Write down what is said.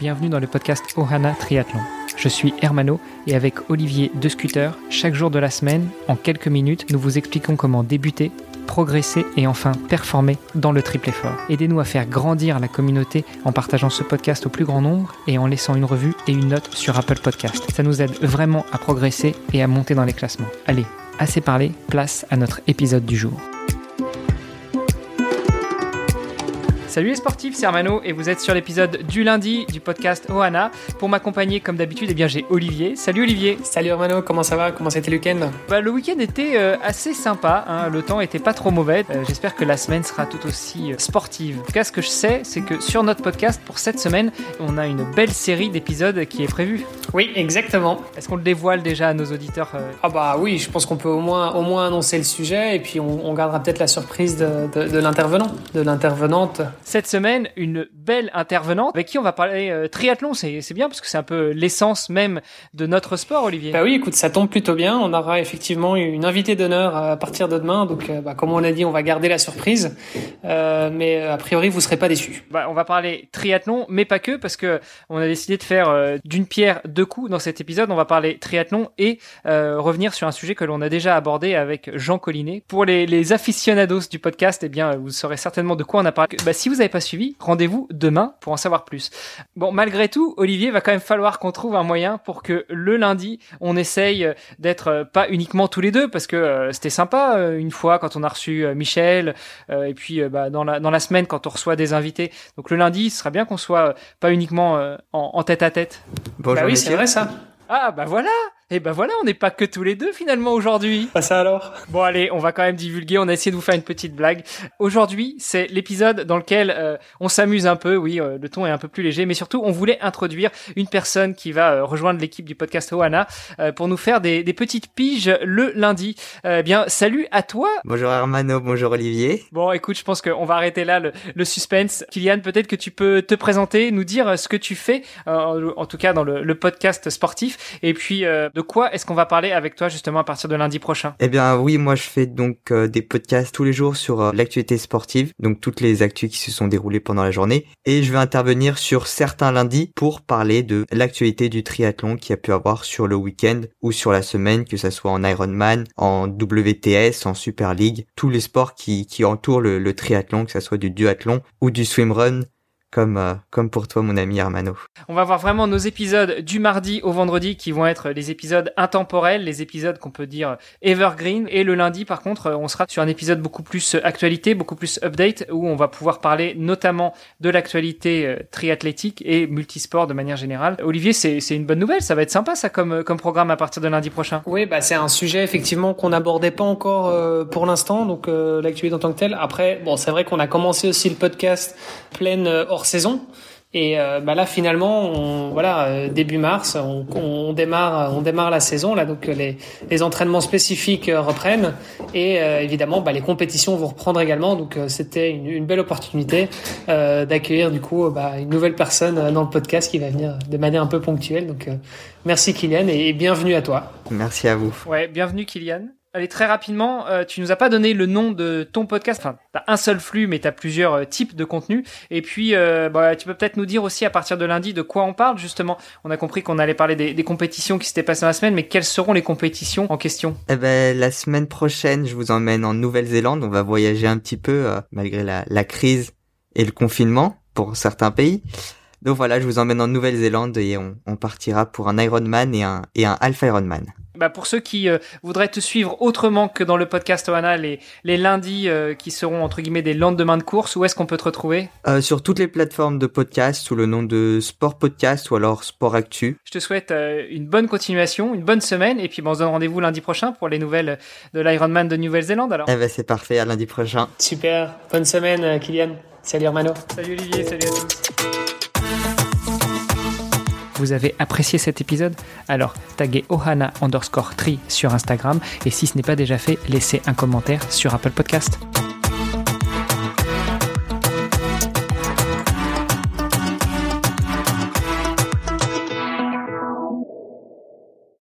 bienvenue dans le podcast Ohana Triathlon. Je suis Hermano et avec Olivier de Scooter, chaque jour de la semaine, en quelques minutes, nous vous expliquons comment débuter, progresser et enfin performer dans le triple effort. Aidez-nous à faire grandir la communauté en partageant ce podcast au plus grand nombre et en laissant une revue et une note sur Apple Podcast. Ça nous aide vraiment à progresser et à monter dans les classements. Allez, assez parlé, place à notre épisode du jour. Salut les sportifs, c'est Armano et vous êtes sur l'épisode du lundi du podcast Ohana. Pour m'accompagner comme d'habitude, eh bien j'ai Olivier. Salut Olivier. Salut Armano, comment ça va? Comment c'était le week-end? Bah, Le week-end était euh, assez sympa, hein. le temps était pas trop mauvais. Euh, j'espère que la semaine sera tout aussi euh, sportive. En tout cas, ce que je sais, c'est que sur notre podcast pour cette semaine, on a une belle série d'épisodes qui est prévue. Oui, exactement. Est-ce qu'on le dévoile déjà à nos auditeurs Ah bah oui, je pense qu'on peut au moins, au moins annoncer le sujet et puis on, gardera peut-être la surprise de, de l'intervenant, de l'intervenante cette semaine une belle intervenante avec qui on va parler euh, triathlon. C'est, bien parce que c'est un peu l'essence même de notre sport, Olivier. Bah oui, écoute, ça tombe plutôt bien. On aura effectivement une invitée d'honneur à partir de demain. Donc, euh, bah, comme on a dit, on va garder la surprise. Euh, mais a priori, vous serez pas déçus. Bah, on va parler triathlon, mais pas que, parce que on a décidé de faire d'une pierre deux coups dans cet épisode. On va parler triathlon et revenir sur un sujet que l'on a déjà abordé avec Jean Collinet. Pour les, les aficionados du podcast, eh bien, vous saurez certainement de quoi on a parlé. Bah, si vous n'avez pas suivi, rendez-vous demain pour en savoir plus. Bon, malgré tout, Olivier, va quand même falloir qu'on trouve un moyen pour que le lundi, on essaye d'être euh, pas uniquement tous les deux, parce que euh, c'était sympa euh, une fois quand on a reçu Michel, et puis bah, dans, la, dans la semaine quand on reçoit des invités. Donc le lundi, ce serait bien qu'on soit pas uniquement en, tête à tête. Bonjour, bah oui, c'est vrai ça. Ah bah voilà et ben voilà, on n'est pas que tous les deux finalement aujourd'hui. Pas ça alors? Bon allez, on va quand même divulguer, on a essayé de vous faire une petite blague. Aujourd'hui, c'est l'épisode dans lequel euh, on s'amuse un peu, oui, euh, le ton est un peu plus léger, mais surtout on voulait introduire une personne qui va euh, rejoindre l'équipe du podcast Oana pour nous faire des, petites piges le lundi. bien, salut à toi Bonjour Armano, bonjour Olivier. Bon écoute, je pense qu'on va arrêter là le, suspense. Kylian, peut-être que tu peux te présenter, nous dire ce que tu fais, en tout cas dans le, le podcast sportif, et puis de quoi est-ce qu'on va parler avec toi justement à partir de lundi prochain? Eh bien oui, moi je fais donc euh, des podcasts tous les jours sur euh, l'actualité sportive, donc toutes les actus qui se sont déroulées pendant la journée, et je vais intervenir sur certains lundis pour parler de l'actualité du triathlon qui a pu avoir sur le week-end ou sur la semaine, que ça soit en Ironman, en WTS, en Super League, tous les sports qui, qui entourent le, le triathlon, que ça soit du duathlon ou du swimrun comme, euh, comme pour toi, mon ami Armano. On va voir vraiment nos épisodes du mardi au vendredi qui vont être les épisodes intemporels, les épisodes qu'on peut dire evergreen. Et le lundi, par contre, on sera sur un épisode beaucoup plus actualité, beaucoup plus update, où on va pouvoir parler notamment de l'actualité euh, triathlétique et multisport de manière générale. Olivier, c'est une bonne nouvelle, ça va être sympa ça comme, comme programme à partir de lundi prochain. Oui, bah c'est un sujet effectivement qu'on n'abordait pas encore euh, pour l'instant, donc l'actualité en tant que telle. Après, bon, c'est vrai qu'on a commencé aussi le podcast pleine hors saison. Et euh, bah là finalement, on, voilà, euh, début mars, on, on, démarre, on démarre la saison là, donc les, les entraînements spécifiques euh, reprennent et évidemment, bah, les compétitions vont reprendre également. Donc c'était une, une, belle opportunité d'accueillir du coup bah, une nouvelle personne dans le podcast qui va venir de manière un peu ponctuelle. Donc merci Kylian et, et bienvenue à toi. Merci à vous. Ouais, bienvenue Kylian. Allez, très rapidement, euh, tu nous as pas donné le nom de ton podcast. Enfin, t'as un seul flux, mais t'as plusieurs euh, types de contenus. Et puis, euh, bah, tu peux peut-être nous dire aussi à partir de lundi de quoi on parle, justement. On a compris qu'on allait parler des, compétitions qui s'étaient passées dans la semaine, mais quelles seront les compétitions en question? Eh ben, la semaine prochaine, je vous emmène en Nouvelle-Zélande. On va voyager un petit peu, malgré la, la crise et le confinement pour certains pays. Donc voilà, je vous emmène en Nouvelle-Zélande et on, on, partira pour un Ironman et un, et un Alpha Ironman. Bah pour ceux qui euh, voudraient te suivre autrement que dans le podcast Oana, les, les lundis euh, qui seront entre guillemets des lendemains de course, où est-ce qu'on peut te retrouver? Euh, Sur toutes les plateformes de podcast sous le nom de Sport Podcast ou alors Sport Actu. Je te souhaite euh, une bonne continuation, une bonne semaine, et puis bon, on se donne rendez-vous lundi prochain pour les nouvelles de l'Ironman de Nouvelle-Zélande alors. Eh ben c'est parfait, à lundi prochain. Super, bonne semaine Kylian. Salut Hermano. Salut Olivier, salut à tous vous avez apprécié cet épisode, alors taguez Ohana underscore tri sur Instagram et si ce n'est pas déjà fait, laissez un commentaire sur Apple Podcast.